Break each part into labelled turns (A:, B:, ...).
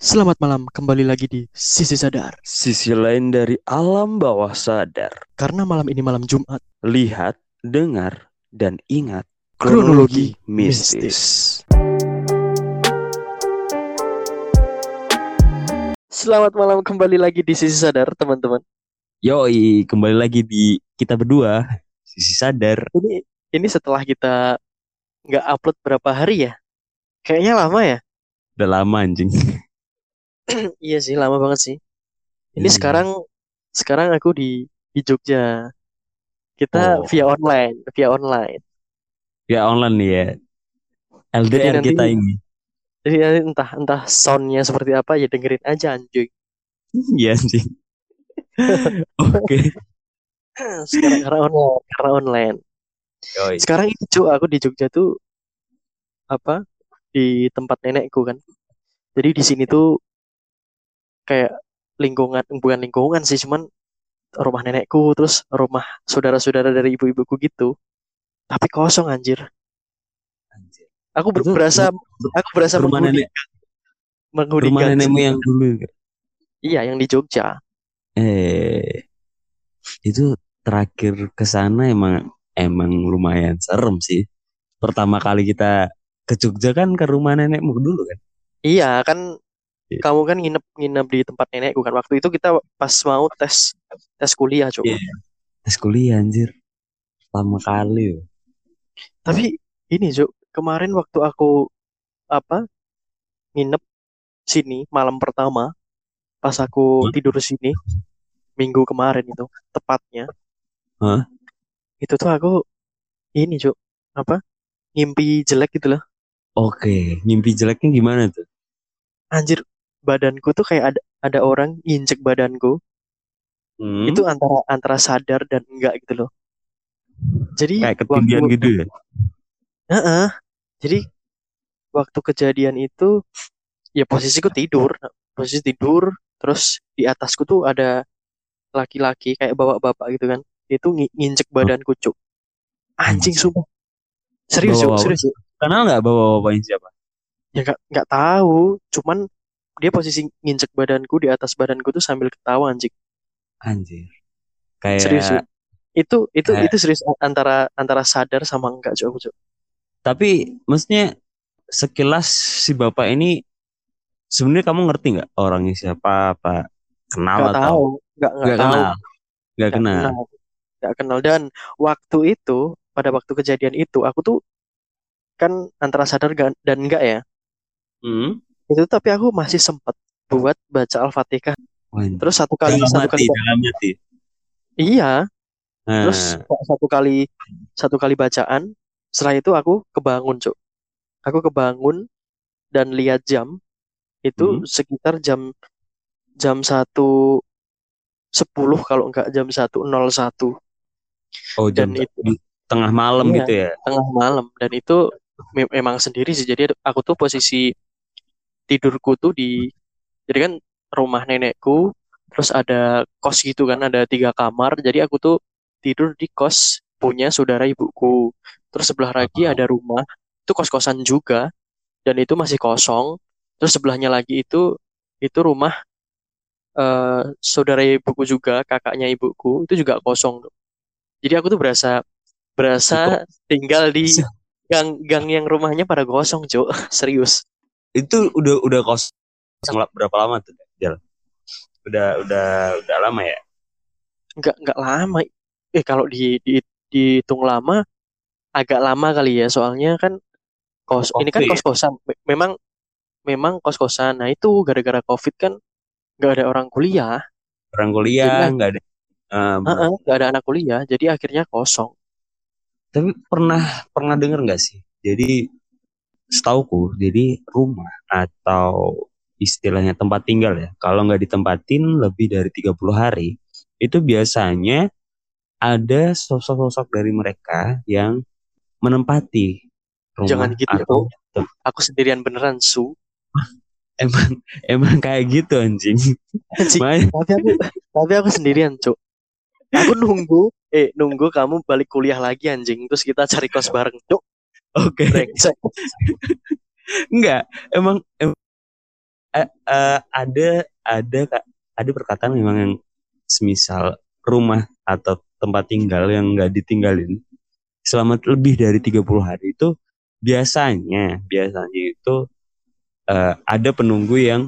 A: Selamat malam, kembali lagi di Sisi Sadar.
B: Sisi lain dari alam bawah sadar.
A: Karena malam ini malam Jumat,
B: Lihat, dengar, dan ingat
A: kronologi
B: kronologi mistis.
A: mistis. Selamat malam kembali lagi di Sisi Sadar, teman-teman.
B: Yoi, kembali lagi di kita berdua, Sisi Sadar.
A: Ini ini setelah kita nggak upload berapa hari ya? Kayaknya lama ya?
B: Udah lama anjing.
A: Iya sih, lama banget sih. Ini
B: Iya.
A: sekarang sekarang aku di di Jogja. Kita
B: Oh.
A: via online, via online.
B: Ya online nih ya. LDR
A: nanti-
B: kita ini.
A: Jadi nanti entah entah soundnya seperti apa ya dengerin aja anjing.
B: Iya anjing. Oke.
A: Sekarang karena online, karena online.
B: Yoi.
A: Sekarang cu, aku di Jogja tuh apa di tempat nenekku kan. Jadi di sini tuh kayak lingkungan bukan lingkungan sih cuman rumah nenekku terus rumah saudara-saudara dari ibu-ibuku gitu. Tapi kosong anjir.
B: Anjir.
A: Aku ber-
B: Itu
A: berasa aku berasa
B: rumah nenek rumah nenekmu yang dulu.
A: Iya, yang di Jogja.
B: Eh itu terakhir ke sana emang emang lumayan serem sih. Pertama kali kita ke Jogja kan ke rumah nenekmu dulu kan.
A: Iya, kan
B: Iya.
A: kamu kan nginep nginep di tempat nenekku kan. Waktu itu kita pas mau tes tes kuliah, Cuk.
B: Iya. Tes kuliah anjir. Pertama kali. loh.
A: Tapi ini Cuk, kemarin waktu aku apa nginep sini malam pertama pas aku
B: Hah?
A: tidur sini minggu kemarin itu tepatnya.
B: Hah?
A: Itu tuh aku ini Cuk, apa? Ngimpi jelek gitu loh.
B: Oke, mimpi jeleknya gimana tuh?
A: Anjir, badanku tuh kayak ada ada orang nginjek badanku.
B: Hmm?
A: Itu antara antara sadar dan enggak gitu loh. Jadi
B: kayak ketindihan
A: waktu
B: gitu ya?
A: Heeh. Jadi waktu kejadian itu ya posisiku tidur, posisi tidur, terus di atasku tuh ada laki-laki kayak bapak-bapak gitu kan. Itu ngi- nginjek badanku, Cuk. Anjing sumpah. Serius, Cuk,
B: Bawa-bawa.
A: serius.
B: Kenal nggak bawa bapaknya siapa?
A: Ya nggak nggak tahu, cuman dia posisi nginjek badanku di atas badanku tuh sambil ketawa anjing.
B: Anjir.
A: Serius, Cuk.
B: Kayak
A: Itu itu
B: kayak-
A: itu serius antara antara sadar sama enggak, aku, Cuk.
B: tapi maksudnya sekilas si bapak ini sebenarnya kamu ngerti nggak orangnya siapa apa kenal
A: Nggak
B: atau
A: tahu, nggak nggak
B: nggak
A: tahu.
B: kenal? Nggak
A: Nggak
B: kenal.
A: kenal. Kenal. Dan waktu itu, pada waktu kejadian itu, aku tuh kan antara sadar dan enggak ya.
B: Hmm?
A: Itu tapi aku masih sempat buat baca Al-Fatihah. Terus satu kali,
B: dalam
A: satu
B: hati,
A: kali,
B: dalam hati.
A: iya.
B: Nah,
A: Terus satu kali, satu kali bacaan. Setelah itu aku kebangun, Cuk. Aku kebangun dan lihat jam. Itu
B: Hmm.
A: sekitar jam jam satu sepuluh kalau enggak jam satu nol satu
B: oh jam
A: dan itu-
B: tengah malam
A: Iya.
B: gitu ya?
A: tengah malam dan itu me- memang sendiri sih jadi aku tuh posisi tidurku tuh di jadi kan rumah nenekku terus ada kos gitu kan ada tiga kamar jadi aku tuh tidur di kos punya saudara ibuku. Terus sebelah lagi ada rumah itu kos-kosan juga dan itu masih kosong. Terus sebelahnya lagi itu itu rumah eh saudara ibuku juga kakaknya ibuku itu juga kosong. Jadi aku tuh berasa berasa tinggal di gang-gang yang rumahnya pada kosong, Cuk. Serius.
B: Itu udah udah kos berapa lama tuh? Jal? Udah udah udah lama ya?
A: Enggak enggak lama. Eh kalau di, di dihitung lama agak lama kali ya, soalnya kan kos ini kan
B: Covid.
A: kos-kosan. Me- Memang memang kos-kosan. Nah, itu gara-gara Covid kan nggak ada orang kuliah.
B: Orang kuliah nggak ada. eh,
A: Heeh, nggak ada anak kuliah, jadi akhirnya kosong.
B: Tapi pernah pernah dengar nggak sih? Jadi setauku, jadi rumah atau istilahnya tempat tinggal ya. Kalau nggak ditempatin lebih dari 30 hari, itu biasanya ada sosok-sosok dari mereka yang menempati rumah
A: Jangan gitu,
B: atau
A: Aku sendirian beneran, Su.
B: emang emang kayak gitu anjing.
A: Anjing. Tapi aku tapi aku sendirian, Cuk. Aku nunggu, eh nunggu kamu balik kuliah lagi anjing, terus kita cari kos bareng, Cuk.
B: Oke.
A: Brengsek.
B: Enggak, emang em- eh, eh, ada ada ada perkataan memang yang semisal rumah atau tempat tinggal yang nggak ditinggalin selama lebih dari 30 hari itu biasanya biasanya itu eh, ada penunggu yang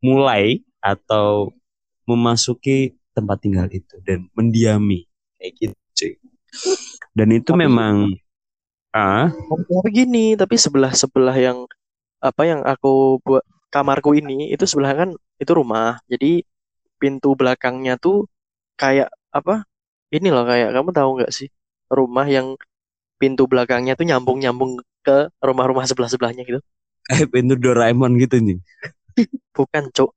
B: mulai atau memasuki tempat tinggal itu dan mendiami kayak gitu cuy. Dan itu
A: Tapi-
B: memang ah
A: tapi gini tapi sebelah sebelah yang apa yang aku buat kamarku ini itu sebelah kan itu rumah. Jadi pintu belakangnya tuh kayak apa ini loh kayak kamu tahu nggak sih? Rumah yang pintu belakangnya tuh nyambung nyambung ke rumah-rumah sebelah sebelahnya gitu.
B: Eh pintu Doraemon gitu nih.
A: bukan cok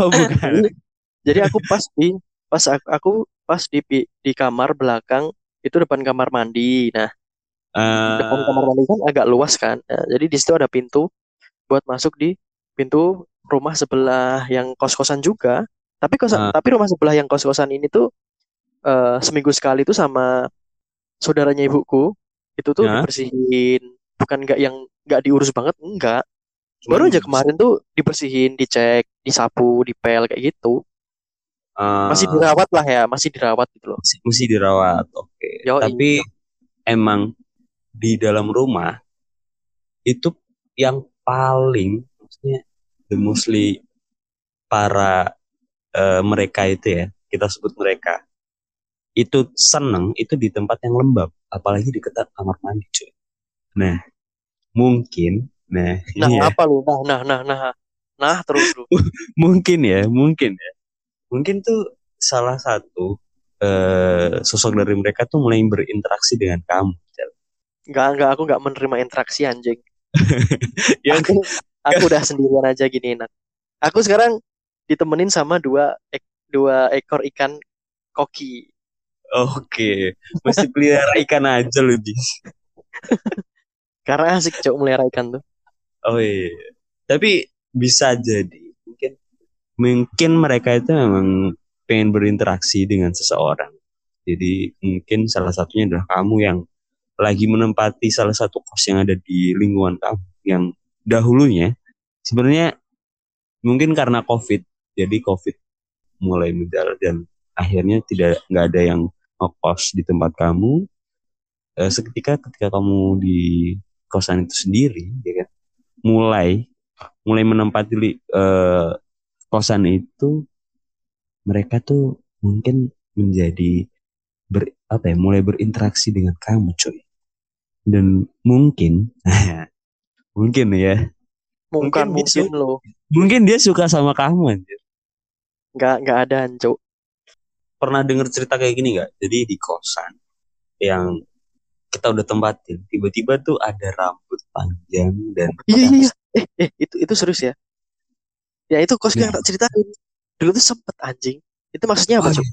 B: Oh bukan.
A: jadi aku pas di pas aku, aku pas di di kamar belakang itu depan kamar mandi. Nah depan
B: Eh,
A: kamar mandi kan agak luas kan Nah, jadi di situ ada pintu buat masuk di pintu rumah sebelah yang kos-kosan juga tapi
B: Ah.
A: kosan tapi rumah sebelah yang kos-kosan ini tuh eh, seminggu sekali tuh sama saudaranya ibuku itu tuh
B: Ya.
A: dibersihin bukan nggak yang nggak diurus banget enggak baru aja kemarin tuh dibersihin dicek disapu dipel kayak gitu
B: eh,
A: masih dirawat lah ya masih dirawat gitu loh
B: masih, masih dirawat. Oke.
A: Yoi.
B: Tapi emang di dalam rumah itu yang paling maksudnya the mostly para eh, mereka itu ya kita sebut mereka itu seneng itu di tempat yang lembab apalagi di dekat kamar mandi cuy. Nah mungkin nah
A: nah
B: ini ya
A: apa lu? Nah nah nah nah nah terus lu.
B: Mungkin ya mungkin ya. Mungkin tuh salah satu eh, sosok dari mereka tuh mulai berinteraksi dengan kamu Cel.
A: Nggak nggak aku nggak menerima interaksi anjing
B: yang
A: aku aku udah sendirian aja gini enak aku sekarang ditemenin sama dua ek- dua ekor ikan koki
B: Oke, masih pelihara ikan aja lu di.
A: karena asik cok melihara ikan tuh
B: Oh iya. Tapi bisa jadi mungkin mungkin mereka itu memang pengen berinteraksi dengan seseorang. Jadi mungkin salah satunya adalah kamu yang lagi menempati salah satu kos yang ada di lingkungan kamu yang dahulunya sebenarnya mungkin karena COVID jadi COVID mulai menjalar dan akhirnya tidak nggak ada yang ngekos di tempat kamu. Eh, seketika ketika kamu di kosan itu sendiri ya kan mulai mulai menempati eh, kosan itu mereka tuh mungkin menjadi ber apa ya mulai berinteraksi dengan kamu coy dan mungkin mungkin ya.
A: Mungkin
B: Mungkin dia
A: mungkin lo.
B: Mungkin dia suka sama kamu anjir.
A: nggak nggak ada cok
B: pernah dengar cerita kayak gini nggak? Jadi di kosan yang kita udah tempatin tiba-tiba tuh ada rambut panjang dan
A: iya iya. iya. eh eh itu itu serius ya? Ya itu kos
B: Nah.
A: yang tak ceritain. Dulu tuh sempet anjing. Itu maksudnya apa
B: Oh,
A: cok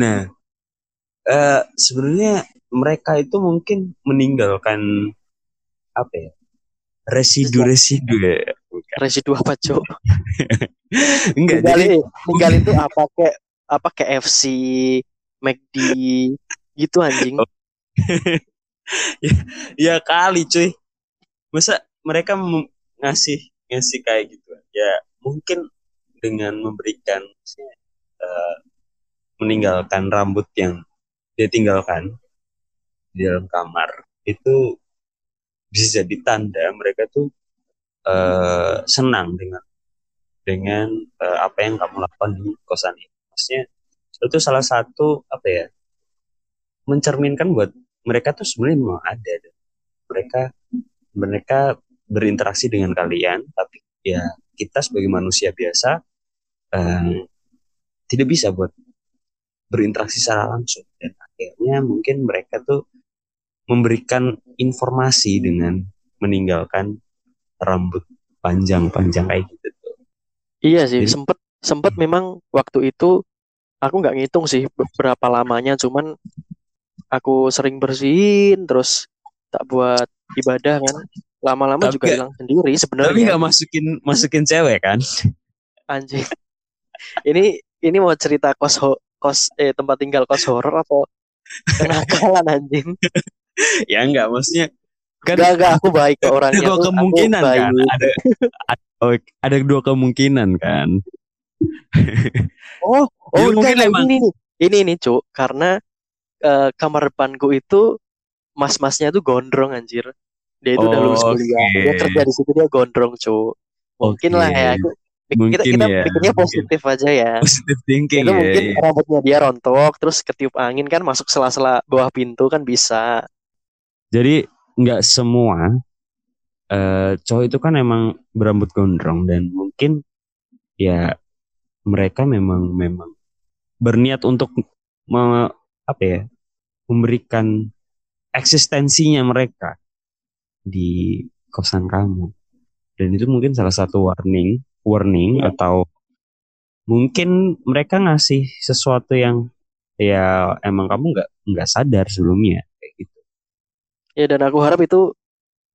B: Nah, eh sebenarnya mereka itu mungkin meninggalkan apa ya? Residu-residu ya. Bukan.
A: residu apa cok
B: Enggak, jadi
A: ninggalin ninggalin tuh apa kayak apa KFC McD gitu anjing
B: Oh. ya, ya kali cuy. Masa mereka ngasih ngasih kayak gitu. Ya, mungkin dengan memberikan eh, meninggalkan rambut yang dia tinggalkan di dalam kamar itu bisa jadi tanda mereka tuh eh, senang dengan dengan eh, apa yang kamu lakukan di kosan ini. Maksudnya itu salah satu apa ya mencerminkan buat mereka tuh sebenarnya memang ada mereka mereka berinteraksi dengan kalian tapi ya kita sebagai manusia biasa eh, tidak bisa buat berinteraksi secara langsung dan akhirnya mungkin mereka tuh memberikan informasi dengan meninggalkan rambut panjang-panjang kayak gitu tuh.
A: Iya sih,
B: Jadi-
A: sempet sempet memang waktu itu aku nggak ngitung sih be- berapa lamanya, cuman aku sering bersihin terus tak buat ibadah kan. Lama-lama
B: Tapi
A: juga hilang sendiri
B: Tapi
A: sebenarnya
B: nggak masukin masukin cewek kan?
A: anjing. Ini ini mau cerita kos ho- kos eh tempat tinggal kos horor atau kenakalan anjing?
B: Ya nggak maksudnya kan
A: Gak gak aku baik ke orangnya aku
B: kemungkinan kan
A: baik.
B: ada oh, ada dua kemungkinan kan.
A: Oh, oh
B: Jadi
A: enggak,
B: mungkin
A: enggak,
B: emang-
A: ini nih. Ini nih, Cuk, karena eh, kamar depanku itu mas-masnya tuh gondrong anjir. Dia itu udah lulus
B: Oh,
A: kuliah.
B: oke.
A: Dia kerja di situ dia gondrong, Cuk. Mungkin lah
B: Oke.
A: ya. Aku- kita
B: Mungkin
A: kita
B: ya,
A: pikirnya
B: mungkin.
A: positif aja ya.
B: Positive thinking
A: Itu
B: ya.
A: mungkin
B: iya.
A: rambutnya dia rontok, terus ketiup angin kan masuk sela-sela bawah pintu kan bisa.
B: Jadi nggak semua eh cowok itu kan emang berambut gondrong dan mungkin ya mereka memang memang berniat untuk me- apa ya memberikan eksistensinya mereka di kosan kamu dan itu mungkin salah satu warning warning
A: Iya.
B: atau mungkin mereka ngasih sesuatu yang ya emang kamu nggak nggak sadar sebelumnya kayak gitu
A: Ya dan aku harap itu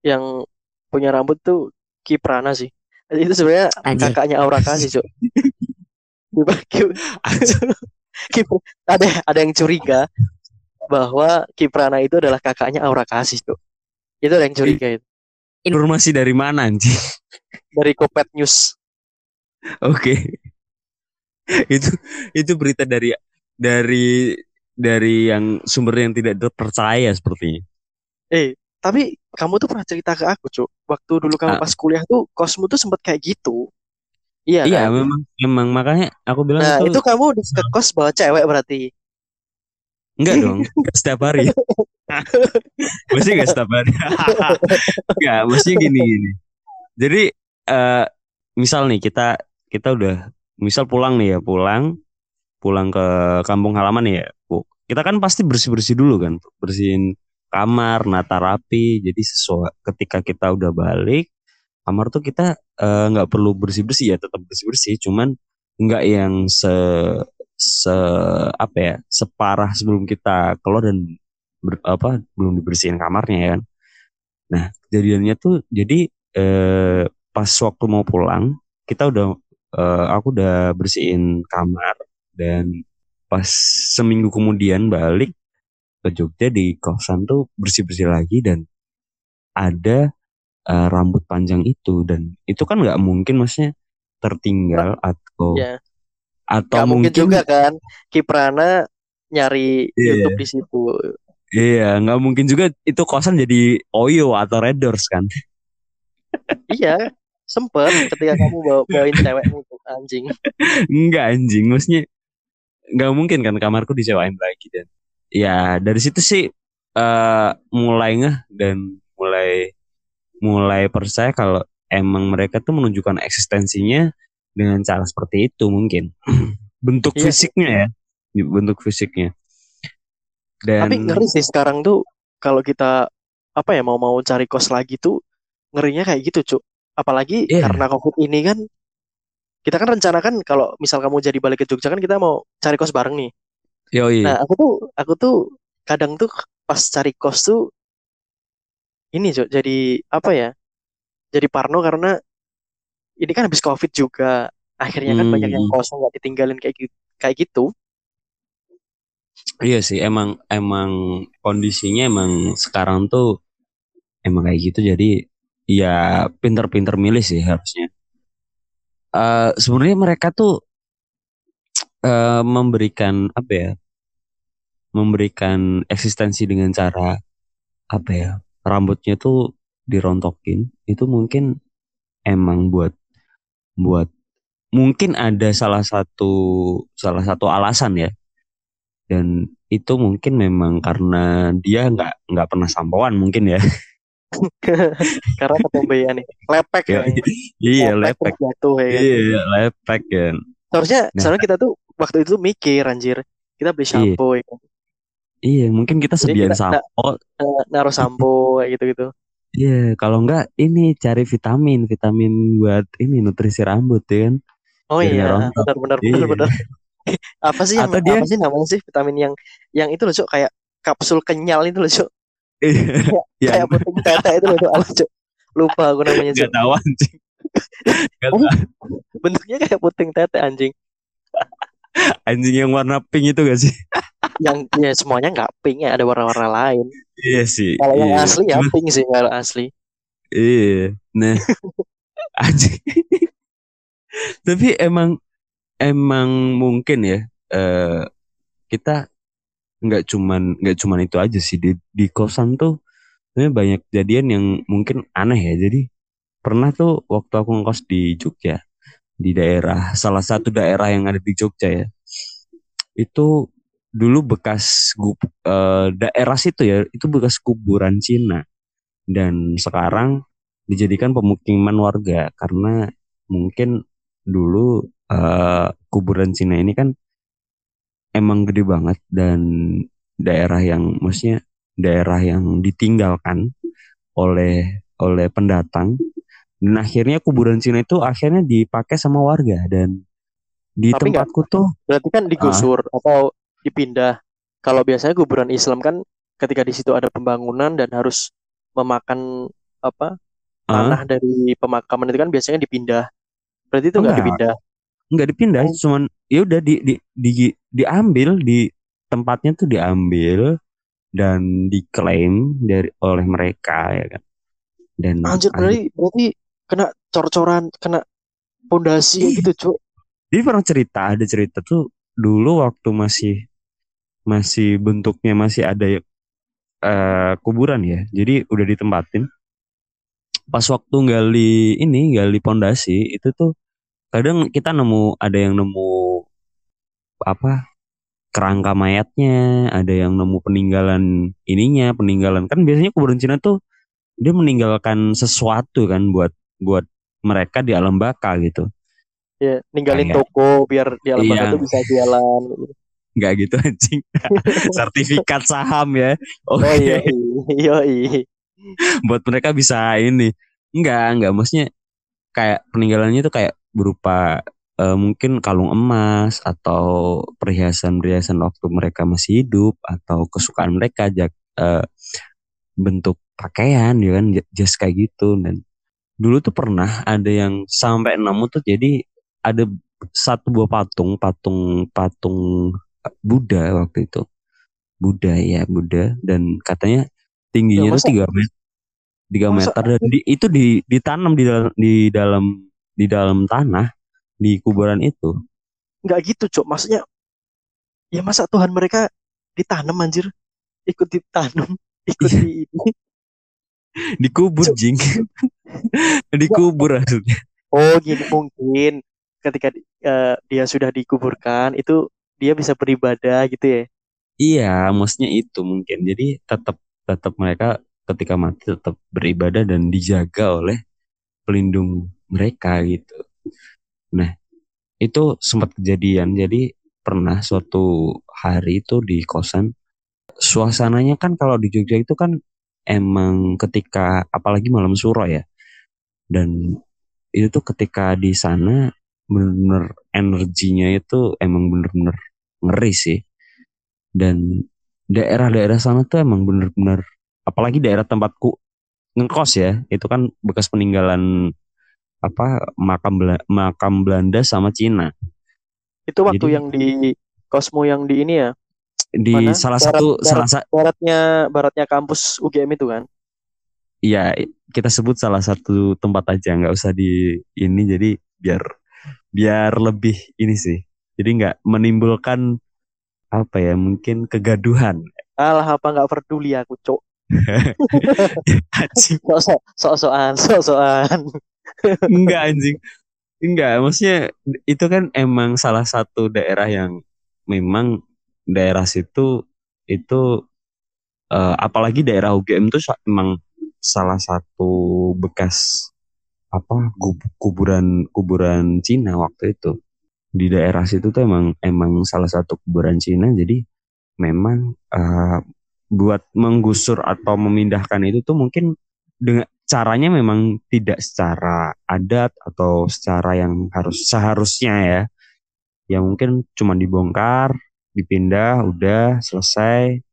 A: yang punya rambut tuh Kiprana sih. Itu sebenarnya kakaknya Aura Kasih, Cuk. Ada ada yang curiga bahwa Kiprana itu adalah kakaknya Aura Kasih, Cuk. Itu ada yang curiga itu.
B: informasi dari mana anjing
A: Dari Kopet News.
B: Oke. itu itu berita dari dari dari yang sumber yang tidak terpercaya sepertinya.
A: Eh, tapi kamu tuh pernah cerita ke aku, Cuk. Waktu dulu kamu
B: Ah.
A: pas kuliah tuh kosmu tuh sempat kayak gitu. Iya
B: Iya,
A: kan?
B: memang memang makanya aku bilang
A: Nah,
B: itu,
A: itu kamu di ke kos bawa cewek berarti.
B: enggak dong, setiap hari. Mesti enggak setiap hari. enggak, mesti gini gini. Jadi eh misal nih kita kita udah misal pulang nih ya, pulang pulang ke kampung halaman nih ya. Kita kan pasti bersih-bersih dulu kan, bersihin kamar, nata rapi. Jadi sesuai ketika kita udah balik, kamar tuh kita eh, nggak perlu bersih-bersih ya, tetap bersih-bersih, cuman nggak yang se se apa ya, separah sebelum kita keluar dan ber- apa belum dibersihin kamarnya ya kan. Nah, kejadiannya tuh jadi eh, pas waktu mau pulang, kita udah eh, aku udah bersihin kamar dan pas seminggu kemudian balik ke Jogja di kosan tuh bersih-bersih lagi dan ada eh, rambut panjang itu dan itu kan nggak mungkin maksudnya tertinggal atau
A: Ya.
B: atau
A: Gak mungkin
B: mungkin
A: juga kan Kiprana nyari
B: Iya.
A: YouTube di situ.
B: iya nggak mungkin juga itu kosan jadi Oyo atau Red Doors kan
A: Iya, sempet ketika kamu bawa bawain cewekmu tuh anjing.
B: Enggak anjing, maksudnya nggak mungkin kan kamarku disewain lagi dan ya dari situ sih eh mulai ngeh dan mulai mulai percaya kalau emang mereka tuh menunjukkan eksistensinya dengan cara seperti itu mungkin bentuk
A: Iya.
B: fisiknya ya bentuk fisiknya dan
A: Tapi ngeri sih sekarang tuh kalau kita apa ya mau mau cari kos lagi tuh ngerinya kayak gitu, Cuk. Apalagi
B: Iya.
A: karena Covid ini kan kita kan rencanakan kalau misal kamu jadi balik ke Jogja kan kita mau cari kos bareng nih.
B: Yoi
A: Nah, aku tuh aku tuh kadang tuh pas cari kos tuh ini Cuk, jadi apa ya? Jadi parno karena ini kan habis Covid juga. Akhirnya kan banyak yang
B: Hmm.
A: kosong nggak ditinggalin kayak gitu. Kayak gitu.
B: Iya sih, emang emang kondisinya emang sekarang tuh emang kayak gitu. Jadi ya pinter-pinter milih sih harusnya. Eh sebenarnya mereka tuh eh memberikan apa ya? Memberikan eksistensi dengan cara apa ya? Rambutnya tuh dirontokin. Itu mungkin emang buat buat mungkin ada salah satu salah satu alasan ya dan itu mungkin memang karena dia nggak nggak pernah sampoan mungkin ya
A: Karena ketombean nih. Lepek
B: Ya,
A: ya.
B: iya
A: Lepek jatuh ya kan.
B: iya lepek kan
A: Seharusnya,
B: Nah.
A: seharusnya kita tuh waktu itu mikir anjir. Kita beli shampoo ya kan.
B: iya mungkin kita sediain
A: kita-
B: sampo
A: naruh sampo kayak gitu-gitu.
B: iya kalau nggak ini cari vitamin vitamin buat ini nutrisi rambut ya kan
A: Oh
B: Biar
A: iya, benar benar
B: Iya.
A: benar benar. Apa sih yang
B: Atau dia-
A: apa sih namanya sih vitamin yang yang itu loh, Cuk, kayak kapsul kenyal itu loh, Cuk.
B: iya
A: Kayak
B: yang
A: puting tete itu loh, Cuk. Lupa aku namanya, Cuk.
B: tahu anjing
A: Oh.
B: tahu.
A: Bentuknya kayak puting tete anjing.
B: anjing yang warna pink itu gak sih
A: Yang ya semuanya nggak pink ya, ada warna-warna lain.
B: iya sih
A: Kalau yang
B: iya.
A: asli ya pink sih kalau asli.
B: iya nah aja tapi emang emang mungkin ya eh, kita nggak cuman nggak cuman itu aja sih di di kosan tuh sebenarnya banyak kejadian yang mungkin aneh ya jadi pernah tuh waktu aku ngekos di Jogja di daerah salah satu daerah yang ada di Jogja ya. Itu dulu bekas eh, daerah situ ya itu bekas kuburan Cina. Dan sekarang dijadikan pemukiman warga karena mungkin dulu eh, kuburan Cina ini kan emang gede banget dan daerah yang maksudnya daerah yang ditinggalkan oleh oleh pendatang dan akhirnya kuburan Cina itu akhirnya dipakai sama warga dan di
A: Tapi nggak-
B: tempatku tuh
A: Berarti kan digusur atau dipindah. Kalau biasanya kuburan Islam kan ketika di situ ada pembangunan dan harus memakan apa
B: ah,
A: tanah dari pemakaman itu kan biasanya dipindah. Berarti itu nggak
B: Enggak.
A: dipindah.
B: nggak dipindah
A: Oh.
B: cuman ya udah di, di di diambil di tempatnya tuh diambil dan diklaim dari oleh mereka ya kan dan
A: Anjir berarti berarti kena cor-coran, kena pondasi gitu, Cuk.
B: Jadi pernah cerita, ada cerita tuh dulu waktu masih masih bentuknya masih ada eh, kuburan ya. Jadi udah ditempatin. Pas waktu gali ini, gali pondasi itu tuh kadang kita nemu ada yang nemu apa kerangka mayatnya, ada yang nemu peninggalan ininya, peninggalan kan biasanya kuburan Cina tuh dia meninggalkan sesuatu kan buat buat mereka di alam baka gitu.
A: Ya, ninggalin
B: Kayak-
A: toko biar di alam
B: Iya.
A: baka tuh bisa jalan. gitu.
B: nggak gitu anjing sertifikat saham ya
A: Oh
B: oke
A: iya, iya, iya.
B: buat mereka bisa ini nggak nggak maksudnya kayak peninggalannya itu kayak berupa eh, mungkin kalung emas atau perhiasan-perhiasan waktu mereka masih hidup atau kesukaan mereka jak eh, bentuk pakaian ya kan jas kayak gitu dan dulu tuh pernah ada yang sampai nemu tuh jadi ada satu buah patung patung patung Buddha waktu itu Buddha ya Buddha dan katanya tingginya
A: Ya,
B: tuh tiga meter tiga meter dan di- itu di, ditanam di dalam di dalam di dalam tanah di kuburan itu
A: Nggak gitu, Cuk. Maksudnya ya masa Tuhan mereka ditanam anjir. Ikut ditanam, ikut
B: Iya.
A: di ini.
B: Dikubur jing. Dikubur maksudnya
A: Oh, gini mungkin ketika eh, dia sudah dikuburkan itu dia bisa beribadah gitu ya.
B: iya maksudnya itu mungkin. Jadi tetap tetap mereka ketika mati tetap beribadah dan dijaga oleh pelindung mereka gitu. Nah itu sempat kejadian. Jadi pernah suatu hari itu di kosan suasananya kan kalau di Jogja itu kan emang ketika apalagi malam suro ya dan itu tuh ketika di sana bener-bener energinya itu emang bener-bener ngeri sih. Dan daerah-daerah sana tuh emang bener-bener apalagi daerah tempatku ngekos ya itu kan bekas peninggalan apa makam Bela- makam Belanda sama Cina.
A: Itu waktu
B: Jadi-
A: yang di Cosmo yang di ini ya,
B: di
A: Mana?
B: salah
A: Barat-
B: satu
A: barat-
B: salah sa-
A: baratnya baratnya kampus UGM itu kan.
B: ya kita sebut salah satu tempat aja nggak usah di ini jadi biar biar lebih ini sih jadi nggak menimbulkan apa ya mungkin kegaduhan
A: Alah apa nggak peduli aku, Sok-sok, sok-sokan, sok-sokan.
B: enggak anjing enggak maksudnya itu kan emang salah satu daerah yang memang daerah situ itu eh, apalagi daerah UGM itu emang salah satu bekas apa kuburan kuburan Cina waktu itu. Di daerah situ tuh emang emang salah satu kuburan Cina jadi memang eh, buat menggusur atau memindahkan itu tuh mungkin dengan caranya memang tidak secara adat atau secara yang harus seharusnya ya. Ya mungkin cuma dibongkar dipindah udah selesai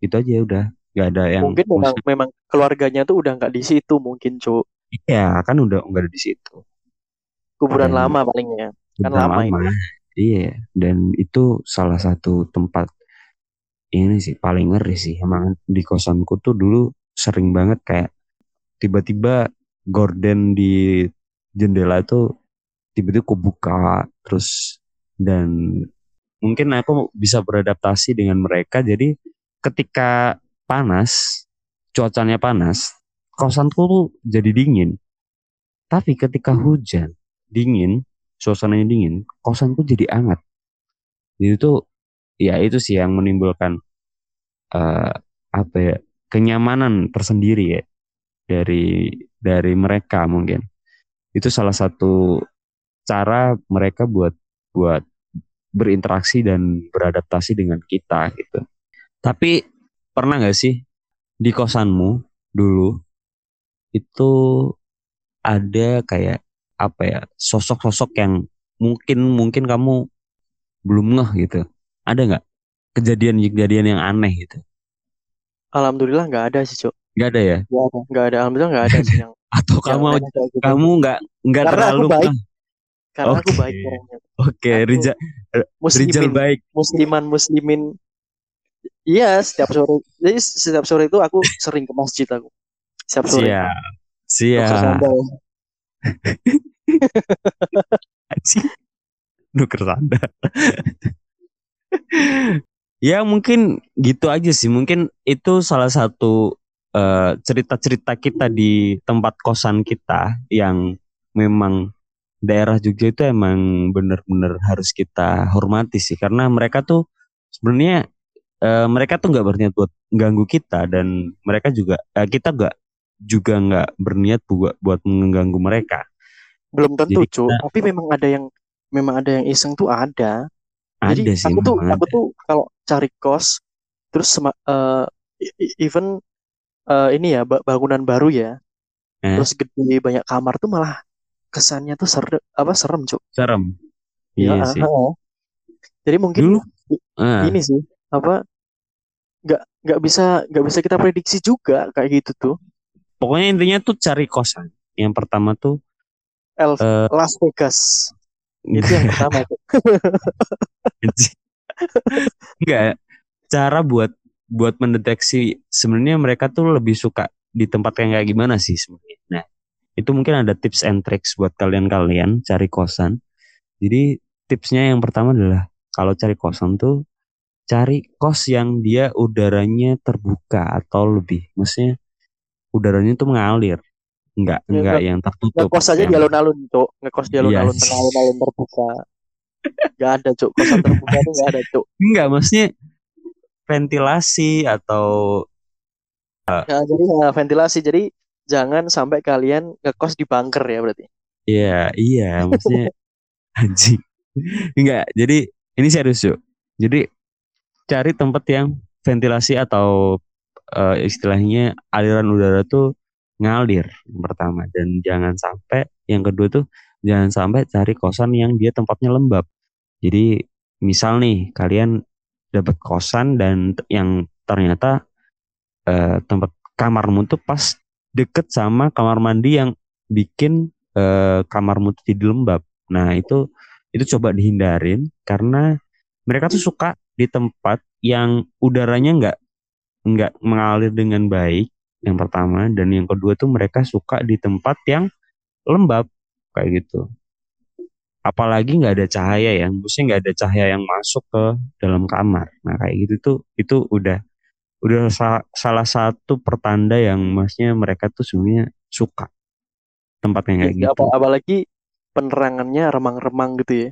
B: gitu aja udah nggak ada yang
A: Mungkin memang memang keluarganya tuh udah nggak di situ mungkin, Cuk.
B: Iya kan udah nggak ada di situ.
A: Kuburan
B: Dan-
A: lama palingnya. Kan lama
B: lama. Iya dan itu salah satu tempat ini sih paling ngeri sih. Emang di kosanku tuh dulu sering banget kayak tiba-tiba gorden di jendela itu tiba-tiba kebuka terus dan mungkin aku bisa beradaptasi dengan mereka. Jadi ketika panas cuacanya panas kosanku tuh jadi dingin. Tapi ketika hujan dingin suasananya dingin kosanku jadi hangat. Jadi itu ya itu sih yang menimbulkan uh, apa ya kenyamanan tersendiri ya dari dari mereka mungkin. Itu salah satu cara mereka buat buat berinteraksi dan beradaptasi dengan kita gitu. Tapi pernah nggak sih di kosanmu dulu itu ada kayak apa ya sosok-sosok yang mungkin mungkin kamu belum ngeh gitu. Ada nggak kejadian-kejadian yang aneh gitu?
A: Alhamdulillah nggak ada sih, Cok.
B: Nggak ada ya?
A: Nggak ada, nggak ada. Alhamdulillah nggak ada sih yang
B: Atau kamu
A: gitu.
B: kamu nggak nggak terlalu
A: baik. Karena okay. aku baik orangnya.
B: Oke, okay. Rijal Rijal baik.
A: Musliman muslimin. Iya, setiap sore. Jadi setiap sore itu aku sering ke masjid aku. Setiap sore.
B: Siap. Siap. Nuker sandal. ya mungkin gitu aja sih. Mungkin itu salah satu eh, cerita-cerita uh, kita di tempat kosan kita yang memang daerah Jogja itu emang bener-bener harus kita hormati sih karena mereka tuh sebenarnya uh, mereka tuh nggak berniat buat ganggu kita dan mereka juga uh, kita nggak juga nggak berniat buat buat mengganggu mereka.
A: Belum tentu, Cu. Tapi memang ada yang memang ada yang iseng tuh ada.
B: Ada Jadi sih.
A: Aku tuh ada. aku tuh kalau cari kos terus uh, even uh, ini ya bangunan baru ya. Eh? Terus gede banyak kamar tuh malah kesannya tuh ser apa serem cuk.
B: Serem.
A: Iya ya, sih. uh, jadi mungkin Dulu, uh. ini sih apa nggak nggak bisa nggak bisa kita prediksi juga kayak gitu tuh.
B: Pokoknya intinya tuh cari kosan. Yang pertama tuh
A: El uh, Las Vegas. Itu yang pertama tuh.
B: Enggak cara buat buat mendeteksi sebenarnya mereka tuh lebih suka di tempat yang kayak gimana sih sebenarnya. Nah itu mungkin ada tips and tricks buat kalian-kalian cari kosan. Jadi tipsnya yang pertama adalah kalau cari kosan tuh cari kos yang dia udaranya terbuka atau lebih. Maksudnya udaranya tuh mengalir. Enggak, ya, enggak yang tertutup.
A: Ngekos aja yang... di alun-alun, Cuk. Ngekos di alun-alun yes. tengah alun-alun terbuka. Enggak ada, Cuk. Kosan terbuka itu enggak ada, Cuk.
B: Enggak, maksudnya ventilasi atau
A: Ya, jadi ya, ventilasi. Jadi jangan sampai kalian ngekos di bunker ya berarti.
B: Iya, iya, maksudnya anjing. Enggak, jadi ini serius yuk. Jadi cari tempat yang ventilasi atau uh, istilahnya aliran udara tuh ngalir yang pertama dan jangan sampai yang kedua tuh jangan sampai cari kosan yang dia tempatnya lembab. Jadi misal nih kalian dapat kosan dan yang ternyata uh, tempat kamarmu tuh pas deket sama kamar mandi yang bikin uh, kamarmu jadi lembab. Nah itu itu coba dihindarin karena mereka tuh suka di tempat yang udaranya nggak nggak mengalir dengan baik yang pertama. Dan yang kedua tuh mereka suka di tempat yang lembab kayak gitu. Apalagi nggak ada cahaya ya maksudnya nggak ada cahaya yang masuk ke dalam kamar. Nah kayak gitu tuh itu udah udah sa salah satu pertanda yang masnya mereka tuh sebenarnya suka tempat yang kayak ya, gitu.
A: Apa, apalagi penerangannya remang-remang gitu ya.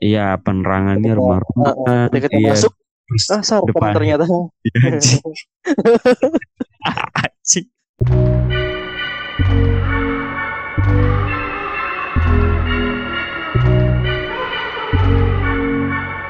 B: Iya, penerangannya remang-remang. Uh,
A: uh, iya. masuk, ah sarpong ternyata. Iya,